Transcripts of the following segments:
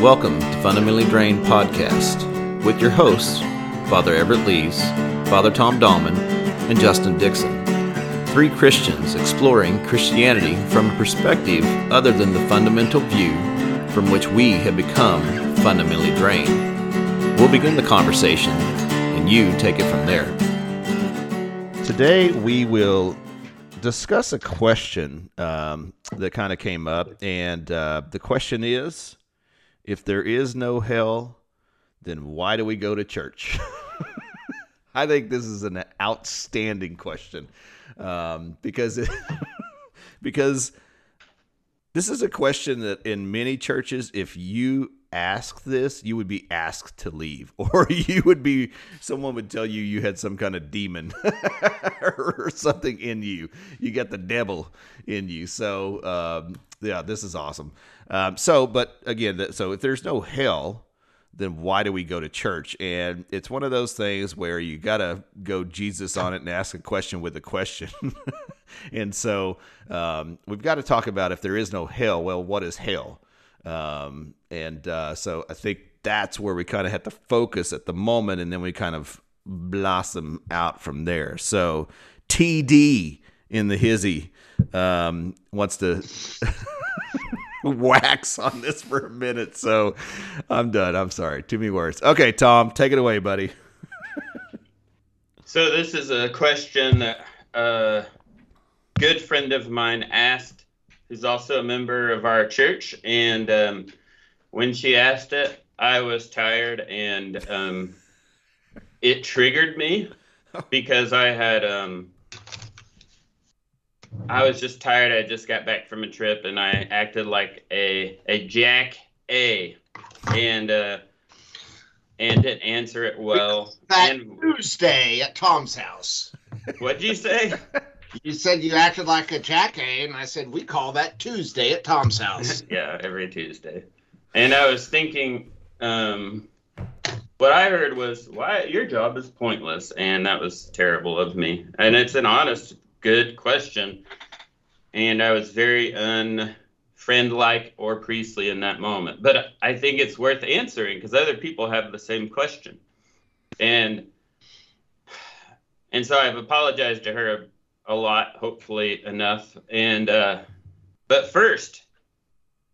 Welcome to Fundamentally Drained Podcast with your hosts, Father Everett Lees, Father Tom Dahlman, and Justin Dixon. Three Christians exploring Christianity from a perspective other than the fundamental view from which we have become fundamentally drained. We'll begin the conversation, and you take it from there. Today, we will discuss a question um, that kind of came up, and uh, the question is if there is no hell, then why do we go to church? I think this is an outstanding question um, because it, because this is a question that in many churches, if you ask this, you would be asked to leave, or you would be someone would tell you you had some kind of demon or something in you. You got the devil in you. So um, yeah, this is awesome. Um, so, but again, so if there's no hell, then why do we go to church? And it's one of those things where you got to go Jesus on it and ask a question with a question. and so um, we've got to talk about if there is no hell, well, what is hell? Um, and uh, so I think that's where we kind of have to focus at the moment, and then we kind of blossom out from there. So TD in the hizzy um, wants to. wax on this for a minute. So I'm done. I'm sorry. Too many words. Okay, Tom, take it away, buddy. so this is a question that a good friend of mine asked, who's also a member of our church. And um, when she asked it, I was tired and um, it triggered me because I had um, I was just tired. I just got back from a trip and I acted like a a jack A, and uh, and didn't answer it well. That and Tuesday at Tom's house. What'd you say? You said you acted like a jack A, and I said we call that Tuesday at Tom's house. yeah, every Tuesday. And I was thinking, um, what I heard was, "Why your job is pointless," and that was terrible of me. And it's an honest good question. And I was very unfriend-like or priestly in that moment. But I think it's worth answering because other people have the same question. And and so I've apologized to her a lot, hopefully enough. And uh, but first,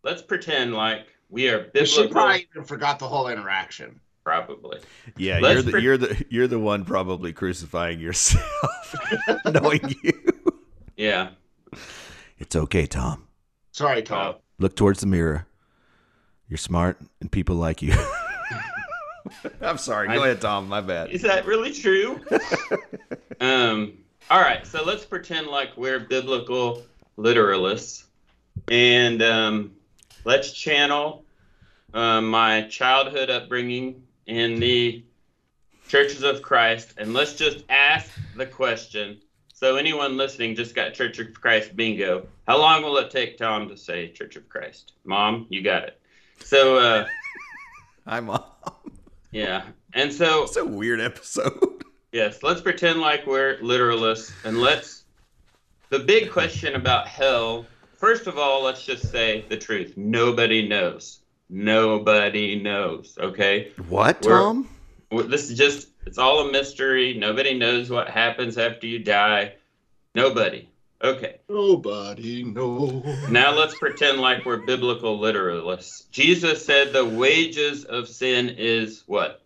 let's pretend like we are biblical. She probably even forgot the whole interaction. Probably. Yeah, let's you're the pre- you're the you're the one probably crucifying yourself, knowing you. Yeah. It's okay, Tom. Sorry, Tom. Look towards the mirror. You're smart, and people like you. I'm sorry. Go I, ahead, Tom. My bad. Is that really true? um. All right. So let's pretend like we're biblical literalists, and um, let's channel uh, my childhood upbringing in the churches of Christ, and let's just ask the question so anyone listening just got Church of Christ bingo. How long will it take Tom to say Church of Christ? Mom, you got it. So uh Hi mom. Yeah. And so It's a weird episode. Yes, let's pretend like we're literalists and let's the big question about hell, first of all, let's just say the truth. Nobody knows. Nobody knows, okay? What, Tom? We're, this is just it's all a mystery. Nobody knows what happens after you die. Nobody. Okay. Nobody knows. Now let's pretend like we're biblical literalists. Jesus said the wages of sin is what?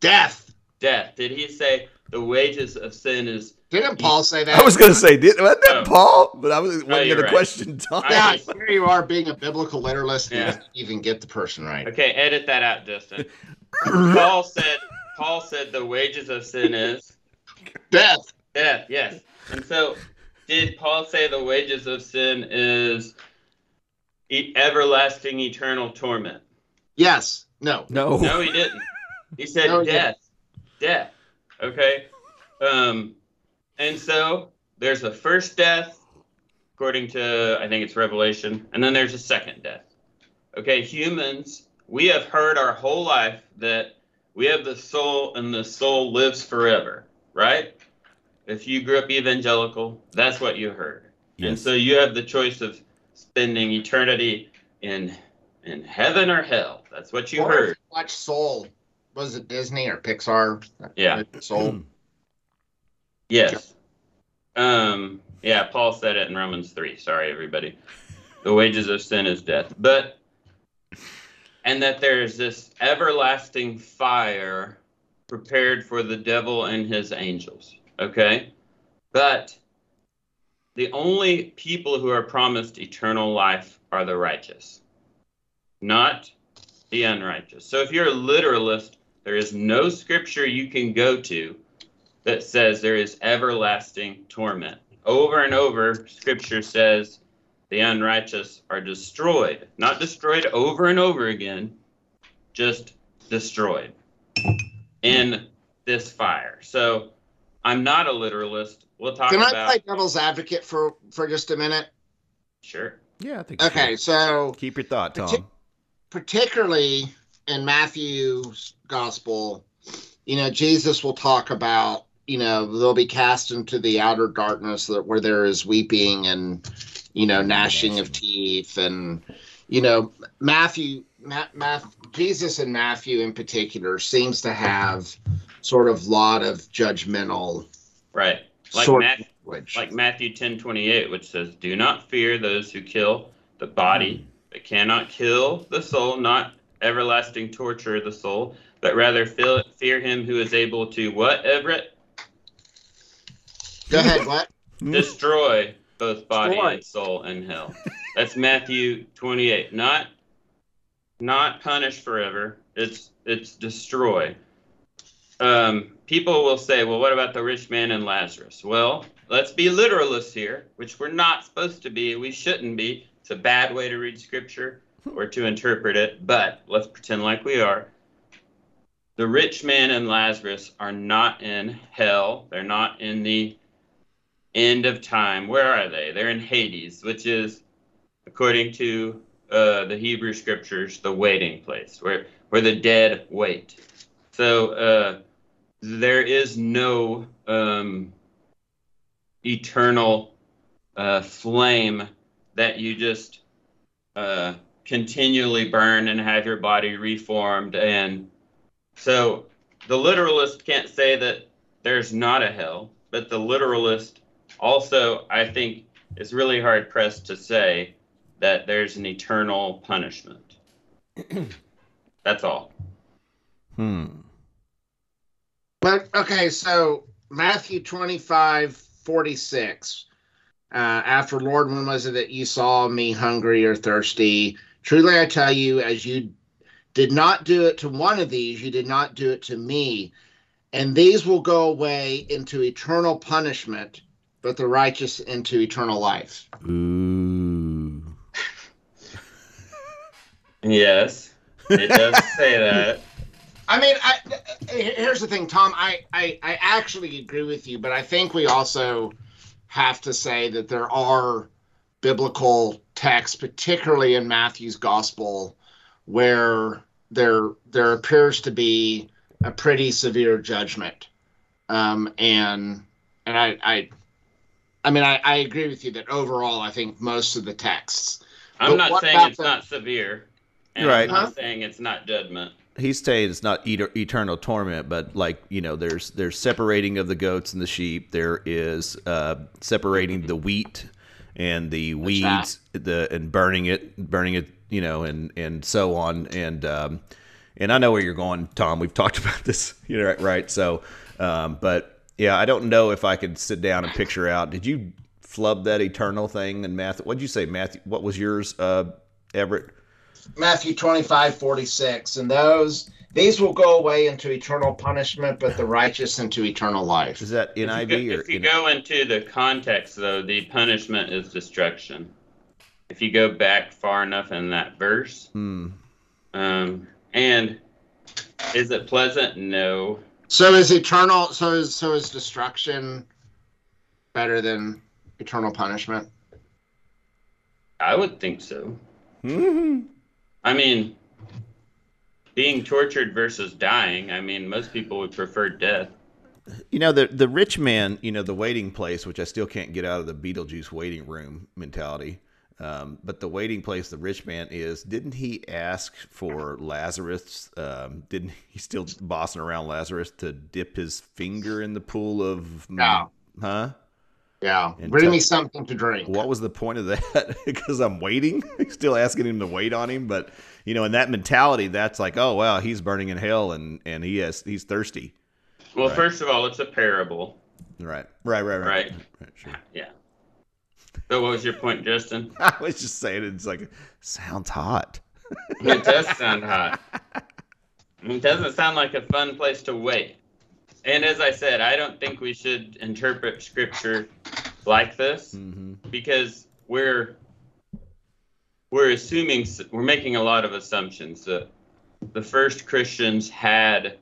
Death. Death. Did he say the wages of sin is didn't Paul say that? I was going to say, did not that oh. Paul? But I was wasn't going to question Tom. Yeah, here you are being a biblical literalist and yeah. you even get the person right. Okay, edit that out, Justin. Paul said Paul said the wages of sin is death. Death, yes. And so, did Paul say the wages of sin is e- everlasting, eternal torment? Yes. No. No. No, he didn't. He said no, death. Death. Okay. Um, and so there's the first death, according to I think it's Revelation, and then there's a second death. Okay, humans, we have heard our whole life that we have the soul and the soul lives forever, right? If you grew up evangelical, that's what you heard. Yes. And so you have the choice of spending eternity in in heaven or hell. That's what you Or if heard. Watch Soul. Was it Disney or Pixar? Yeah. Soul. Yes. Um. Yeah. Paul said it in Romans three. Sorry, everybody. The wages of sin is death. But and that there is this everlasting fire prepared for the devil and his angels. Okay? But the only people who are promised eternal life are the righteous, not the unrighteous. So if you're a literalist, there is no scripture you can go to that says there is everlasting torment. Over and over, scripture says the unrighteous are destroyed. Not destroyed over and over again, just destroyed in this fire. So I'm not a literalist. We'll talk Can I play devil's advocate for for just a minute? sure. Yeah, I think. you Okay, should. so Keep your thought, Tom. Partic- particularly in Matthew's gospel, you know, Jesus will talk about, you know, they'll be cast into the outer darkness that where there is weeping and, you know, gnashing of teeth and, you know, Matthew, Matt, Matt, Jesus and Matthew in particular seems to have sort of a lot of judgmental Right. Like Matt, like Matthew 10:28 which says do not fear those who kill the body hmm. but cannot kill the soul not everlasting torture the soul but rather feel, fear him who is able to what Everett Go ahead, what? destroy both body Destroy. and soul in hell that's Matthew 28 not not punish forever it's it's destroy um, people will say, well, what about the rich man and Lazarus? Well, let's be literalists here, which we're not supposed to be. We shouldn't be. It's a bad way to read scripture or to interpret it, but let's pretend like we are. The rich man and Lazarus are not in hell. They're not in the end of time. Where are they? They're in Hades, which is, according to uh, the Hebrew scriptures, the waiting place, where, where the dead wait. So, uh, there is no um, eternal uh, flame that you just uh, continually burn and have your body reformed. And so the literalist can't say that there's not a hell, but the literalist also, I think, it's really hard pressed to say that there's an eternal punishment. That's all. Hmm. But okay, so Matthew 25, 46. Uh, after Lord, when was it that you saw me hungry or thirsty? Truly I tell you, as you did not do it to one of these, you did not do it to me. And these will go away into eternal punishment, but the righteous into eternal life. Ooh. Yes, it does say that. I mean, I, here's the thing, Tom. I, I, I actually agree with you, but I think we also have to say that there are biblical texts, particularly in Matthew's gospel, where there there appears to be a pretty severe judgment. Um, and and I, I I mean I, I agree with you that overall I think most of the texts I'm But not saying it's the- not severe. And Right. I'm not Huh? saying it's not judgment. He's saying it's not et- eternal torment, but like you know, there's there's separating of the goats and the sheep. There is uh, separating the wheat and the weeds, the and burning it, burning it, you know, and and so on. And um, and I know where you're going, Tom. We've talked about this, you know, right? right? So, um, but yeah, I don't know if I could sit down and picture out. Did you flub that eternal thing in Matthew? What'd you say, Matthew? What was yours, uh, Everett? Matthew 25, 46. And those, these will go away into eternal punishment, but the righteous into eternal life. Is that If you, go, or if you N- go into the context, though, the punishment is destruction. If you go back far enough in that verse, Hmm. um, and is it pleasant? No. So is eternal, so is, so is destruction better than eternal punishment? I would think so. Hmm. I mean, being tortured versus dying. I mean, most people would prefer death. You know the the rich man, you know the waiting place, which I still can't get out of the Beetlejuice waiting room mentality. Um, but the waiting place the rich man is, didn't he ask for Lazarus? Um, didn't he still bossing around Lazarus to dip his finger in the pool of? Yeah. Huh? Yeah. And Bring tell- me something to drink. What was the point of that? because I'm waiting, still asking him to wait on him. But you know, in that mentality, that's like, oh wow, he's burning in hell, and and he has he's thirsty. Well, Right. first of all, it's a parable. Right, right, right, right. Right. right sure. Yeah. So what was your point, Justin? I was just saying, it's like sounds hot. It does sound hot. It doesn't sound like a fun place to wait. And as I said, I don't think we should interpret scripture like this Mm-hmm. because we're we're assuming we're making a lot of assumptions that the first Christians had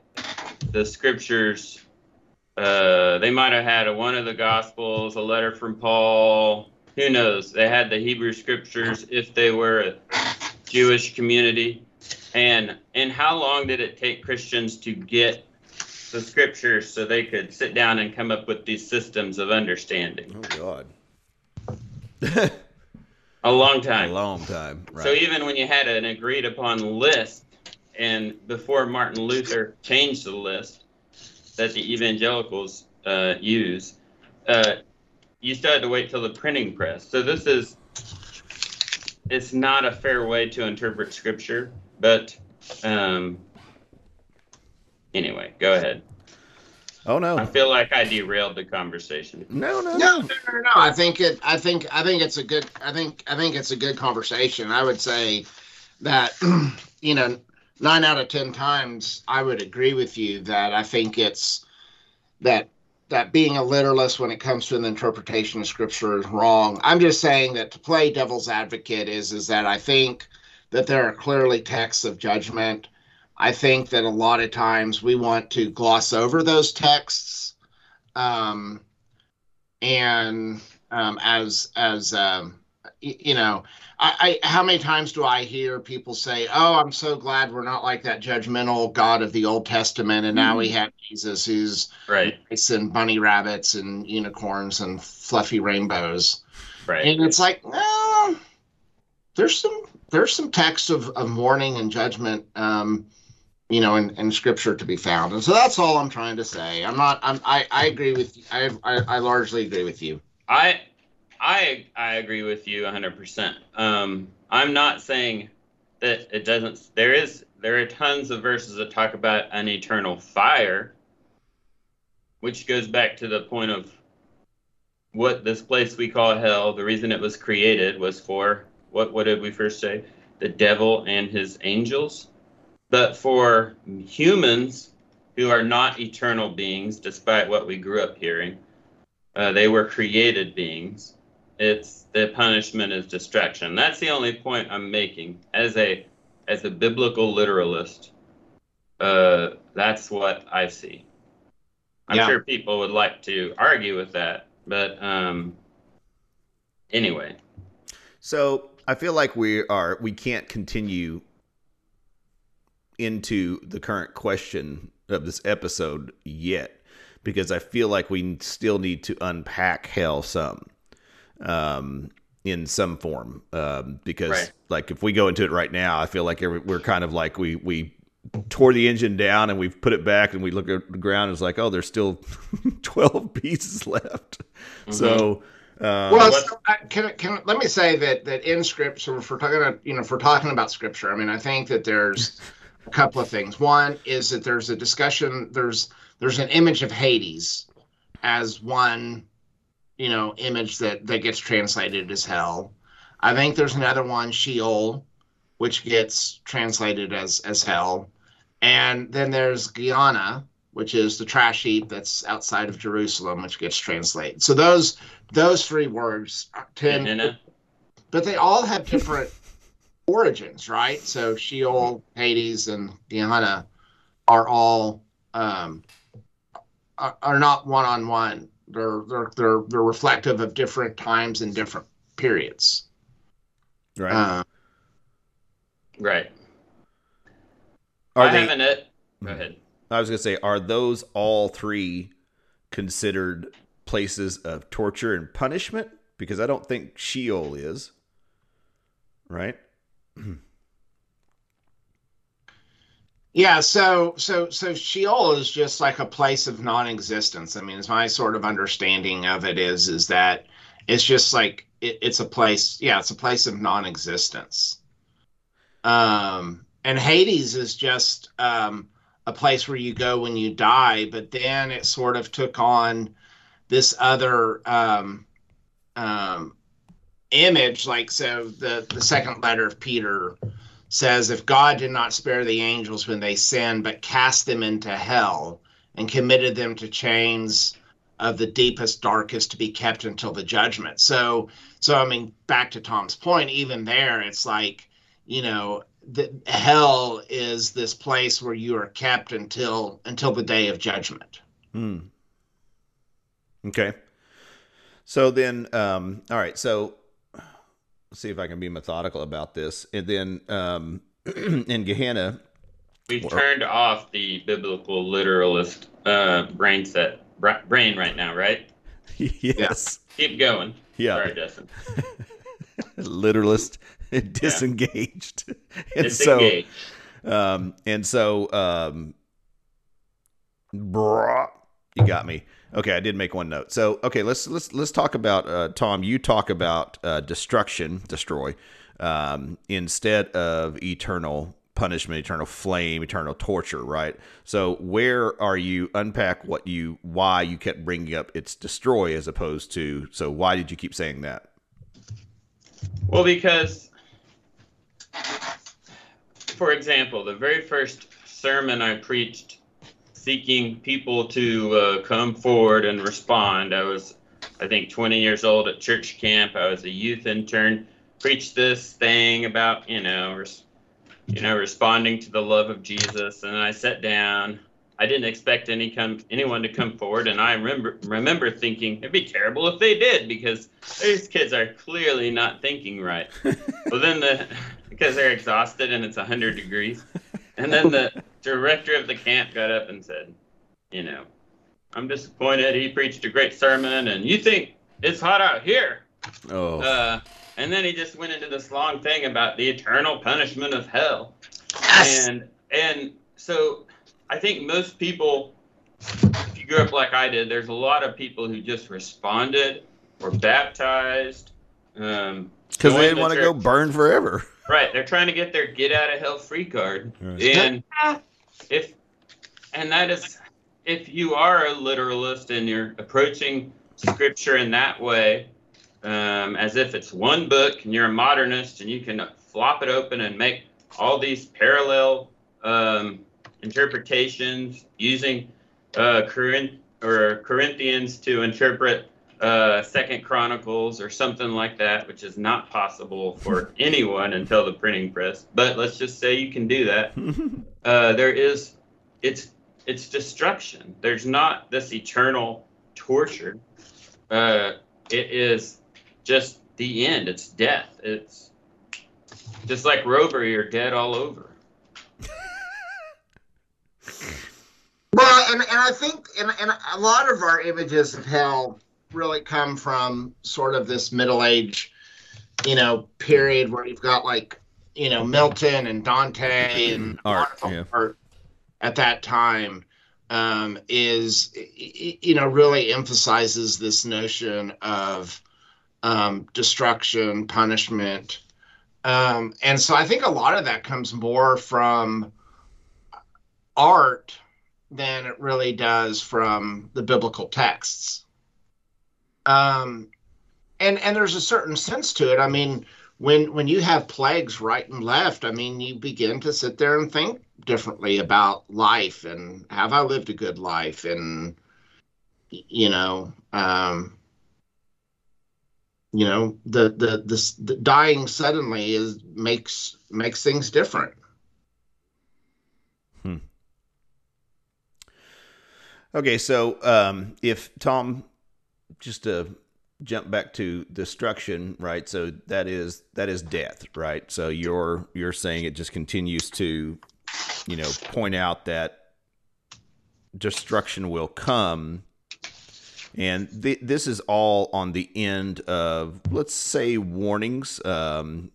the scriptures. Uh, they might have had a, one of the Gospels, a letter from Paul. Who knows? They had the Hebrew scriptures if they were a Jewish community. And and how long did it take Christians to get the scriptures so they could sit down and come up with these systems of understanding? Oh God, A long time. a long time. Right. So even when you had an agreed upon list, and before Martin Luther changed the list that the evangelicals uh, use, uh, you still had to wait till the printing press. So this is, it's not a fair way to interpret scripture, but um, anyway, go ahead. oh no. I feel like I derailed the conversation. no, no, No, no, no, no. I think it. I think. I think it's a good. I think. I think it's a good conversation. I would say that, you know, nine out of ten times, I would agree with you that I think it's that that being a literalist when it comes to an interpretation of scripture is wrong. I'm just saying that to play devil's advocate is is that I think that there are clearly texts of judgment. I think that a lot of times we want to gloss over those texts. Um, and um, as as um, you know, I, I how many times do I hear people say, "Oh, I'm so glad we're not like that judgmental God of the Old Testament, and now we have Jesus who's Right, nice and bunny rabbits and unicorns and fluffy rainbows." right. And it's like, well, there's some there's some text of, of mourning and judgment, um, you know, in, in scripture to be found. And so that's all I'm trying to say. I'm not. I'm. I, I agree with. I, I I largely agree with you. I I I agree with you 100%. Um, I'm not saying that it doesn't there is there are tons of verses that talk about an eternal fire which goes back to the point of what this place we call hell, the reason it was created was for what what did we first say? The devil and his angels. But for humans who are not eternal beings despite what we grew up hearing, uh, they were created beings. It's the punishment is distraction. That's the only point I'm making as a as a biblical literalist. Uh, that's what I see. I'm Yeah. sure people would like to argue with that, but um, anyway, So I feel like we are we can't continue into the current question of this episode yet because I feel like we still need to unpack hell some um, in some form um, because Right. like if we go into it right now, I feel like every, we're kind of like we we tore the engine down and we've put it back and we look at the ground and it's like oh there's still 12 pieces left so um, Well, so I, can can let me say that that in scripture, if we're talking about you know if we're talking about scripture, I mean I think that there's a couple of things. One is that there's a discussion. There's there's an image of Hades as one you know image that that gets translated as hell. I think there's another one Sheol, which gets translated as as hell, and then there's Gehenna, which is the trash heap that's outside of Jerusalem, which gets translated. So those those three words tend, but they all have different origins, right? So Sheol, Hades, and Gehenna are all um, are, are not one on one. They're they're they're they're reflective of different times and different periods. right Uh, right? are I they haven't it. Go Mhm. ahead. I was going to say, are those all three considered places of torture and punishment? Because I don't think Sheol is. right? Yeah, so so so Sheol is just like a place of non-existence. I mean, it's my sort of understanding of it is is that it's just like it, it's a place. Yeah, it's a place of non-existence. Um, and Hades is just um, a place where you go when you die. But then it sort of took on this other um, um, image. Like so, the the second letter of Peter says, If God did not spare the angels when they sinned, but cast them into hell and committed them to chains of the deepest, darkest to be kept until the judgment. So, so I mean, back to Tom's point, even there, it's like, you know, the hell is this place where you are kept until until the day of judgment. Hmm. Okay. So then, um, all right. So see if I can be methodical about this. And then um, in Gehenna, we've turned off the biblical literalist uh, brain set brain right now, right? yes. Yeah. Keep going. Yeah. Sorry, Justin. literalist disengaged. Yeah. And disengaged. so um and so um brah, you got me. Okay, I did make one note. So, okay, let's let's let's talk about uh, Tom. You talk about uh, destruction, destroy, um, instead of eternal punishment, eternal flame, eternal torture, right? So, where are you unpack what you why you kept bringing up it's destroy as opposed to so why did you keep saying that? Well, because for example, the very first sermon I preached seeking people to uh, come forward and respond. I was, I think, 20 years old at church camp. I was a youth intern. Preached this thing about, you know, res- you know, responding to the love of Jesus. And I sat down. I didn't expect any come anyone to come forward, and I remember remember thinking it'd be terrible if they did because these kids are clearly not thinking right. well, then the because they're exhausted and it's 100 degrees, and then the director of the camp got up and said, You know, I'm disappointed. He preached a great sermon, and you think it's hot out here. Oh. Uh, and then he just went into this long thing about the eternal punishment of hell. Yes. And and so I think most people, if you grew up like I did, there's a lot of people who just responded, or baptized. Um, because they didn't want to go burn forever. Right, they're trying to get their get out of hell free card, right. and if and that is if you are a literalist and you're approaching scripture in that way um, as if it's one book and you're a modernist and you can flop it open and make all these parallel um, interpretations using uh, Corinth or Corinthians to interpret uh, Second Chronicles or something like that, which is not possible for anyone until the printing press. But let's just say you can do that. Uh, there is, it's it's destruction. There's not this eternal torture. Uh, it is just the end. It's death. It's just like Rover. You're dead all over. well, and, and I think and, and a lot of our images of hell really come from sort of this middle age, you know, period where you've got like, you know, Milton and Dante and art, yeah. art at that time um, is, you know, really emphasizes this notion of um, destruction, punishment. Um, and so I think a lot of that comes more from art than it really does from the biblical texts um, and and there's a certain sense to it. I mean, when when you have plagues right and left, I mean, you begin to sit there and think differently about life and have I lived a good life and you know um, you know the the the, the dying suddenly is makes makes things different. Hmm. Okay, so um, if Tom just to jump back to destruction, right? So that is that is death, right? So you're you're saying it just continues to, you know, point out that destruction will come, and th- this is all on the end of let's say warnings. Um,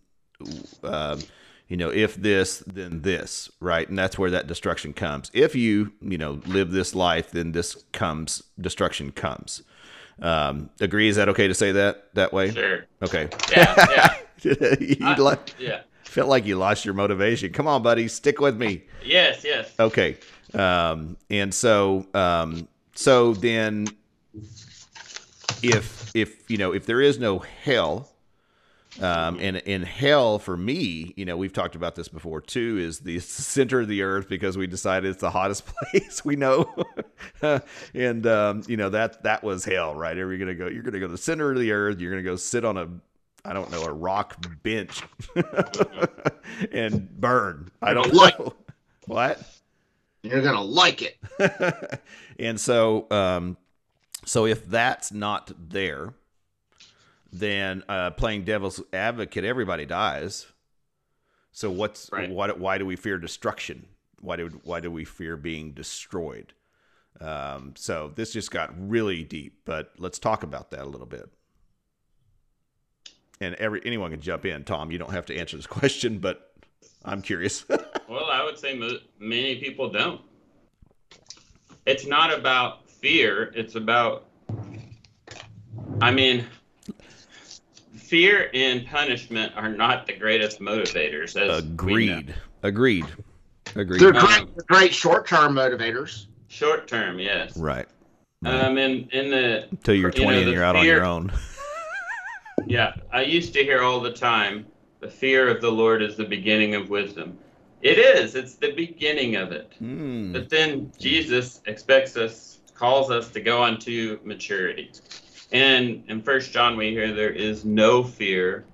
um, you know, if this, then this, right? And that's where that destruction comes. If you, you know, live this life, then this comes, destruction comes. Um, agree? Is that okay to say that that way? Sure. Okay. Yeah. Yeah. you I- like, yeah. felt like you lost your motivation. Come on, buddy, stick with me. Yes. Yes. Okay. Um, and so, um, so then if, if, you know, if there is no hell, um, and in hell for me, you know, we've talked about this before too, is the center of the earth because we decided it's the hottest place we know. and, um, you know, that, that was hell, right? Are you going to go, you're going to go to the center of the earth. You're going to go sit on a, I don't know, a rock bench and burn. I don't Like- know. What? You're gonna like it. and so um so if that's not there then uh playing devil's advocate everybody dies so what's Right. why, why do we fear destruction why do why do we fear being destroyed um so this just got really deep but let's talk about that a little bit and every anyone can jump in tom you don't have to answer this question but i'm curious Well, I would say mo- many people don't. It's not about fear. It's about, I mean, fear and punishment are not the greatest motivators. As we agreed agreed agreed They're Um, great, they're great short-term motivators. Short term, yes. right Um, in in the Until you're you know, 20 and you're out on your own. Yeah, I used to hear all the time, the fear of the Lord is the beginning of wisdom. It is. It's the beginning of it. Hmm. But then Jesus expects us, calls us to go on to maturity. And in First John, we hear there is no fear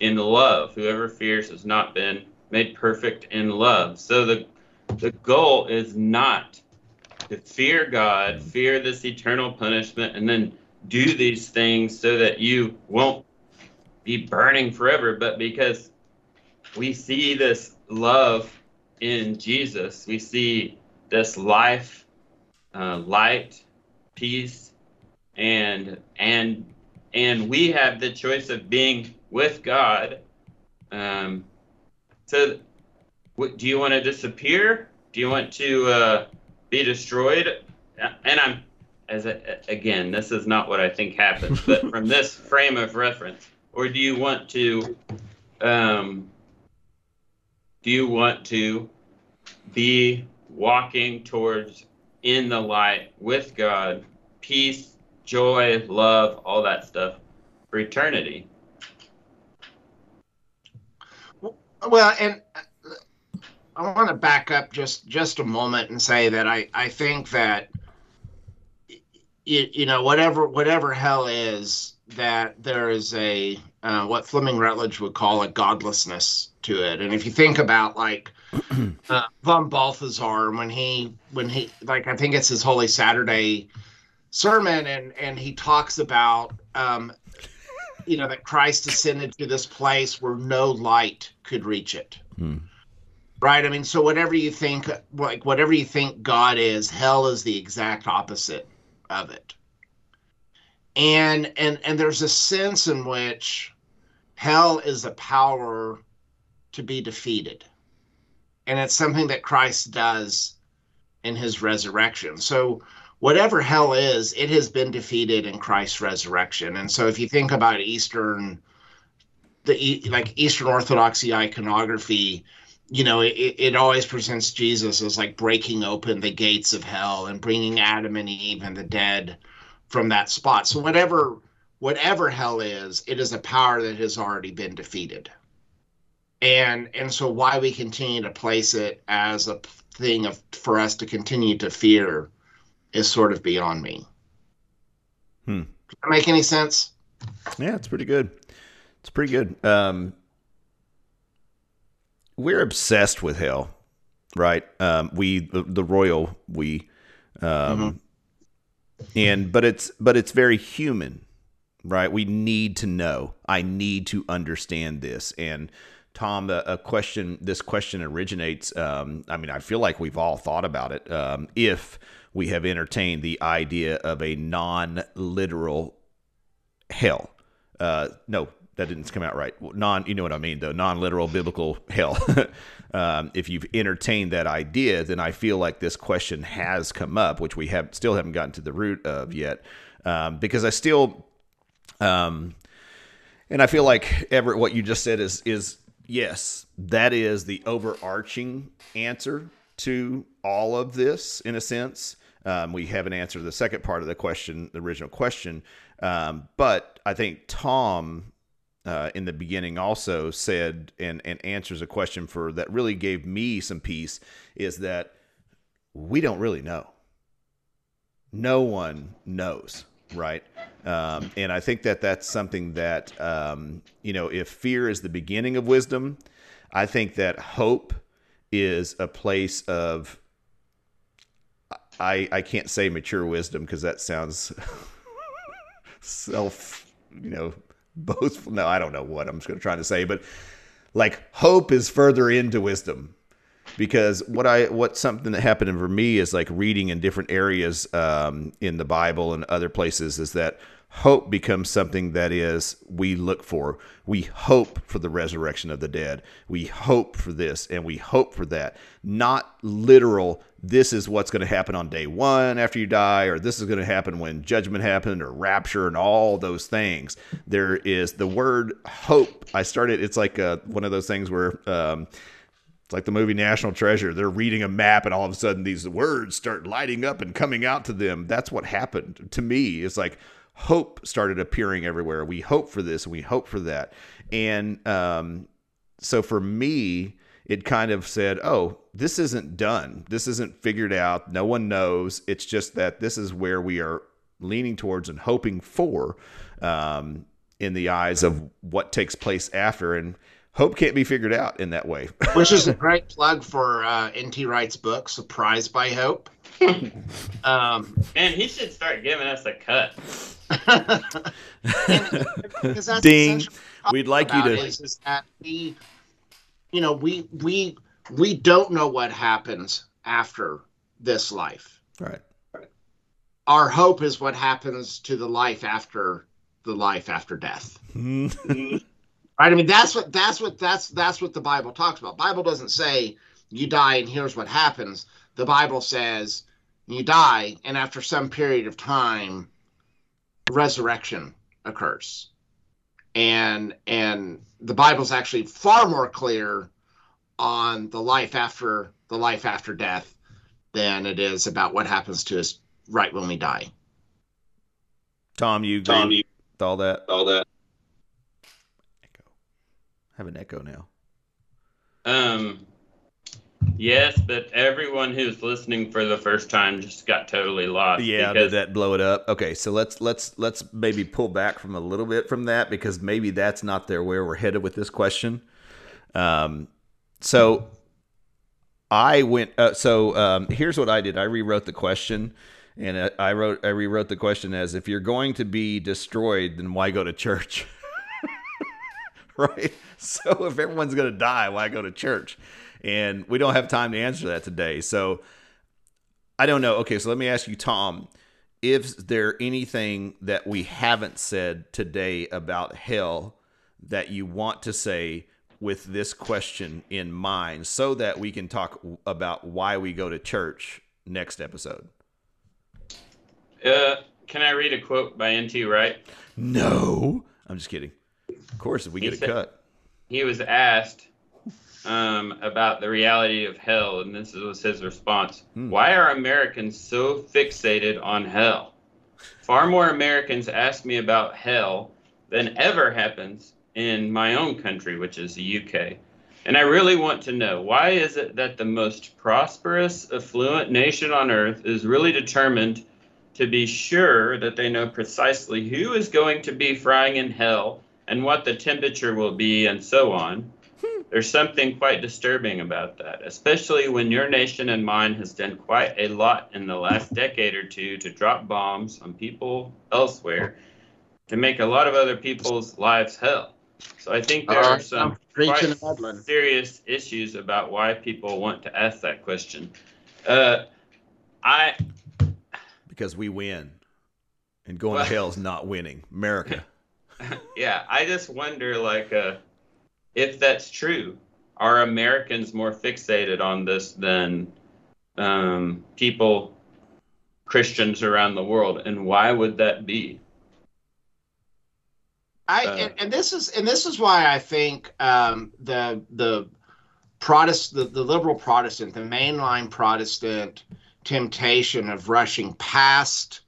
in love. Whoever fears has not been made perfect in love. So the the goal is not to fear God, fear this eternal punishment, and then do these things so that you won't be burning forever, but because we see this love in Jesus, we see this life, uh, light, peace, and and and we have the choice of being with God. Um, so, what, do you want to disappear? Do you want to uh, be destroyed? Uh, And I'm as a, again, this is not what I think happens, but from this frame of reference, or do you want to? Um, do you want to be walking towards in the light with God, peace, joy, love, all that stuff for eternity? Well, and uh, I want to back up just just a moment and say that I I think that you, you know whatever whatever hell is that there is a uh, what Fleming Rutledge would call a godlessness to it, and if you think about like uh, von Balthasar when he when he like I think it's his Holy Saturday sermon and and he talks about um, you know that Christ ascended to this place where no light could reach it. Hmm. Right? I mean, so whatever you think like whatever you think God is, hell is the exact opposite of it. And and and there's a sense in which hell is a power to be defeated. And it's something that Christ does in his resurrection. So whatever hell is, it has been defeated in Christ's resurrection. And so if you think about Eastern, the like Eastern Orthodoxy iconography, you know, it, it always presents Jesus as like breaking open the gates of hell and bringing Adam and Eve and the dead from that spot. So whatever whatever hell is, it is a power that has already been defeated. And and so why we continue to place it as a thing of for us to continue to fear is sort of beyond me. Hmm. Does that make any sense? Yeah, it's pretty good. It's pretty good. Um, we're obsessed with hell, right? Um, we the, the royal we, um, and but it's but it's very human, right? We need to know. I need to understand this. And Tom, a, a question. This question originates. Um, I mean, I feel like we've all thought about it. Um, if we have entertained the idea of a non-literal hell. Uh, no, that didn't come out right. Non, you know what I mean, though, non-literal biblical hell. um, if you've entertained that idea, then I feel like this question has come up, which we have still haven't gotten to the root of yet, um, because I still, um, and I feel like Everett, what you just said is is yes, that is the overarching answer to all of this in a sense. Um, we haven't answered the second part of the question, the original question. Um, but I think Tom uh, in the beginning also said and, and answers a question for that really gave me some peace is that we don't really know. No one knows, right? Um, and I think that that's something that, um, you know, if fear is the beginning of wisdom, I think that hope is a place of, I, I can't say mature wisdom because that sounds self, you know, boastful. No, I don't know what I'm just going to try to say, but like hope is further into wisdom because what I what something that happened for me is like reading in different areas um, in the Bible and other places is that hope becomes something that is we look for. We hope for the resurrection of the dead. We hope for this and we hope for that. Not literal this is what's going to happen on day 1 after you die or this is going to happen when judgment happened or rapture and all those things. There is the word hope. I started it's like a, uh, one of those things where um, it's like the movie National Treasure. They're reading a map, and all of a sudden, these words start lighting up and coming out to them. That's what happened to me. It's like hope started appearing everywhere. We hope for this and we hope for that. And um, so for me, it kind of said, oh, this isn't done. This isn't figured out. No one knows. It's just that this is where we are leaning towards and hoping for um, in the eyes of what takes place after. And hope can't be figured out in that way. Which is a great plug for uh, N.T. Wright's book, Surprised by Hope. um, Man, he should start giving us a cut. Ding. We'd like you to. Is, is that we, you know, we we we don't know what happens after this life. Right. Our hope is what happens to the life after the life after death. right. I mean, that's what that's what that's that's what the Bible talks about. Bible doesn't say you die and here's what happens. The Bible says you die, and after some period of time, resurrection occurs. And and the Bible's actually far more clear on the life after the life after death than it is about what happens to us right when we die. Tom, you agree Tom, you, with all that? All that. Echo. I have an echo now. Um, Yes, but everyone who's listening for the first time just got totally lost. Yeah, because... did that blow it up? Okay, so let's let's let's maybe pull back from a little bit from that because maybe that's not there where we're headed with this question. Um, so I went. Uh, so um, here's what I did. I rewrote the question, and I wrote I rewrote the question as if you're going to be destroyed, then why go to church? right. So if everyone's going to die, why go to church? And we don't have time to answer that today. So I don't know. Okay, so let me ask you, Tom, if there anything that we haven't said today about hell that you want to say with this question in mind so that we can talk about why we go to church next episode? Uh, can I read a quote by N.T. Wright? No, I'm just kidding. Of course, if we he get said, a cut. He was asked um, about the reality of hell, and this was his response. Hmm. Why are Americans so fixated on hell? Far more Americans ask me about hell than ever happens in my own country, which is the UK. And I really want to know why is it that the most prosperous, affluent nation on earth is really determined to be sure that they know precisely who is going to be frying in hell and what the temperature will be and so on there's something quite disturbing about that, especially when your nation and mine has done quite a lot in the last decade or two to drop bombs on people elsewhere to make a lot of other people's lives hell. So I think there are some quite serious issues about why people want to ask that question. Uh, I because we win, and going well, to hell is not winning. America. yeah, I just wonder, like, uh, if that's true. Are Americans more fixated on this than um, people, Christians around the world, and why would that be? I Uh, and, and this is and this is why I think um, the the Protestant the, the liberal Protestant the mainline Protestant temptation of rushing past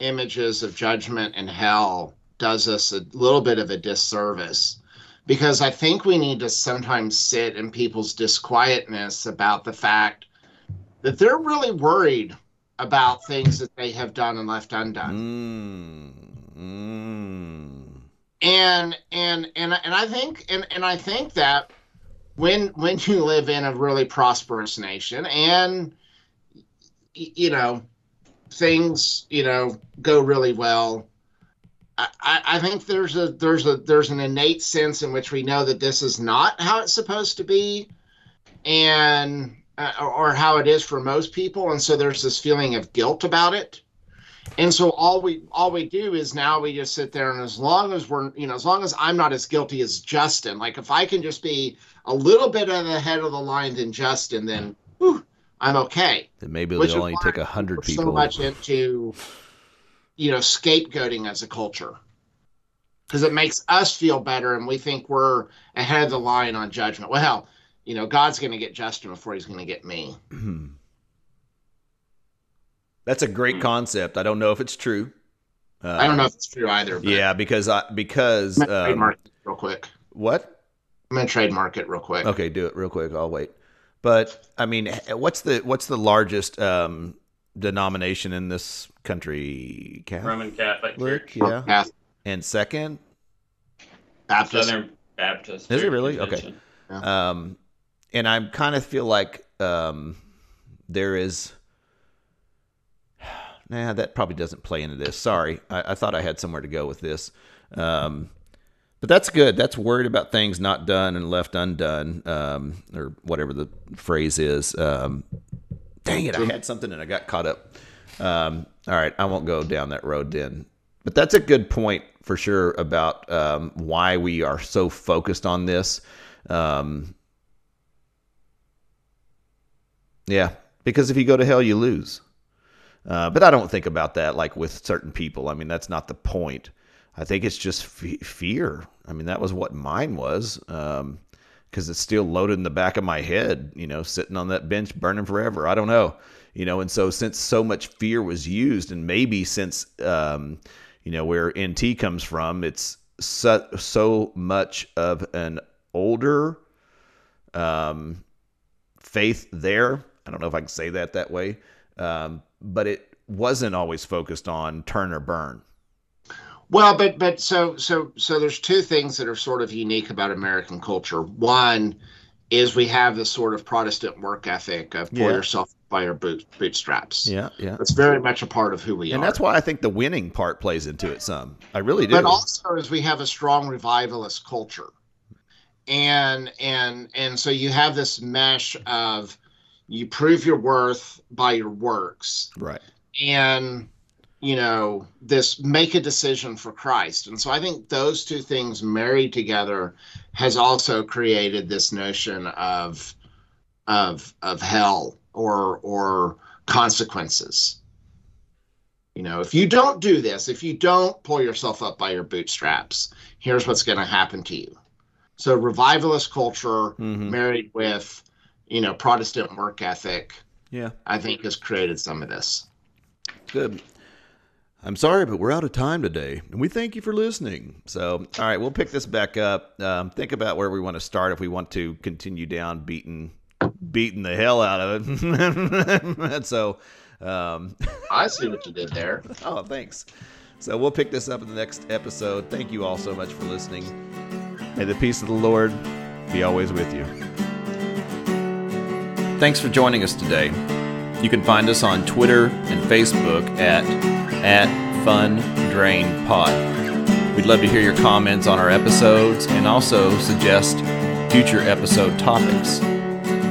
images of judgment and hell does us a little bit of a disservice because I think we need to sometimes sit in people's disquietness about the fact that they're really worried about things that they have done and left undone Mm, mm. and and and and I think and and I think that when when you live in a really prosperous nation and you know things you know go really well I, I think there's a there's a there's an innate sense in which we know that this is not how it's supposed to be and uh, or, how it is for most people and so there's this feeling of guilt about it and so all we all we do is now we just sit there and as long as we're you know as long as i'm not as guilty as justin like if i can just be a little bit at the head of the line than justin then whew, i'm okay Then maybe they'll only take a hundred people. so much into you know scapegoating as a culture because it makes us feel better and we think we're ahead of the line on judgment well you know god's going to get justin before he's going to get me That's a great concept. I don't know if it's true. Uh, i don't know if it's true either but Yeah, because I because i'm going to um, trademark it real quick what? i'm going to trademark it real quick Okay, do it real quick. I'll wait. But I mean, what's the what's the largest um, denomination in this country? Catholic, Roman Catholic Church, yeah. Catholic, And second, Baptist. Southern Baptist. Is it Church really? Okay. Convention. um, and I kind of feel like um, there is. Nah, that probably doesn't play into this. Sorry, I, I thought I had somewhere to go with this. Um, but that's good. That's worried about things not done and left undone, um, or whatever the phrase is. Um, dang it, I had something and I got caught up. Um, all right, I won't go down that road then. But that's a good point for sure about um, why we are so focused on this. Um, yeah, because if you go to hell, you lose. Uh, but I don't think about that like with certain people. I mean, that's not the point. I think it's just f- fear. I mean, that was what mine was. Um, because it's still loaded in the back of my head, you know, sitting on that bench burning forever. I don't know, you know, and so since so much fear was used, and maybe since, um, you know, where NT comes from, it's so, so much of an older um, faith there. I don't know if I can say that that way, um, but it wasn't always focused on turn or burn. Well, but but so so so there's two things that are sort of unique about American culture. One is we have this sort of Protestant work ethic of pull Yeah. yourself by your boot, bootstraps. Yeah, yeah. That's very much a part of who we And are. And that's why I think the winning part plays into it some. I really do. but also is we have a strong revivalist culture and and and so you have this mesh of you prove your worth by your works right. and you know this make a decision for christ and so i think those two things married together has also created this notion of of of hell or or consequences you know if you don't do this if you don't pull yourself up by your bootstraps here's what's going to happen to you so revivalist culture Mhm. married with you know protestant work ethic Yeah. i think has created some of this Good. I'm sorry, but we're out of time today, and we thank you for listening. So, all right, we'll pick this back up. Um, think about where we want to start if we want to continue down beating beating the hell out of it. so, um, i see what you did there oh, thanks. So we'll pick this up in the next episode. Thank you all so much for listening. May the peace of the Lord be always with you. Thanks for joining us today. You can find us on Twitter and Facebook at at Fun Drain Pod. We'd love to hear your comments on our episodes and also suggest future episode topics.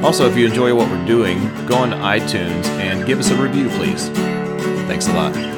Also, if you enjoy what we're doing, go on iTunes and give us a review, please. Thanks a lot.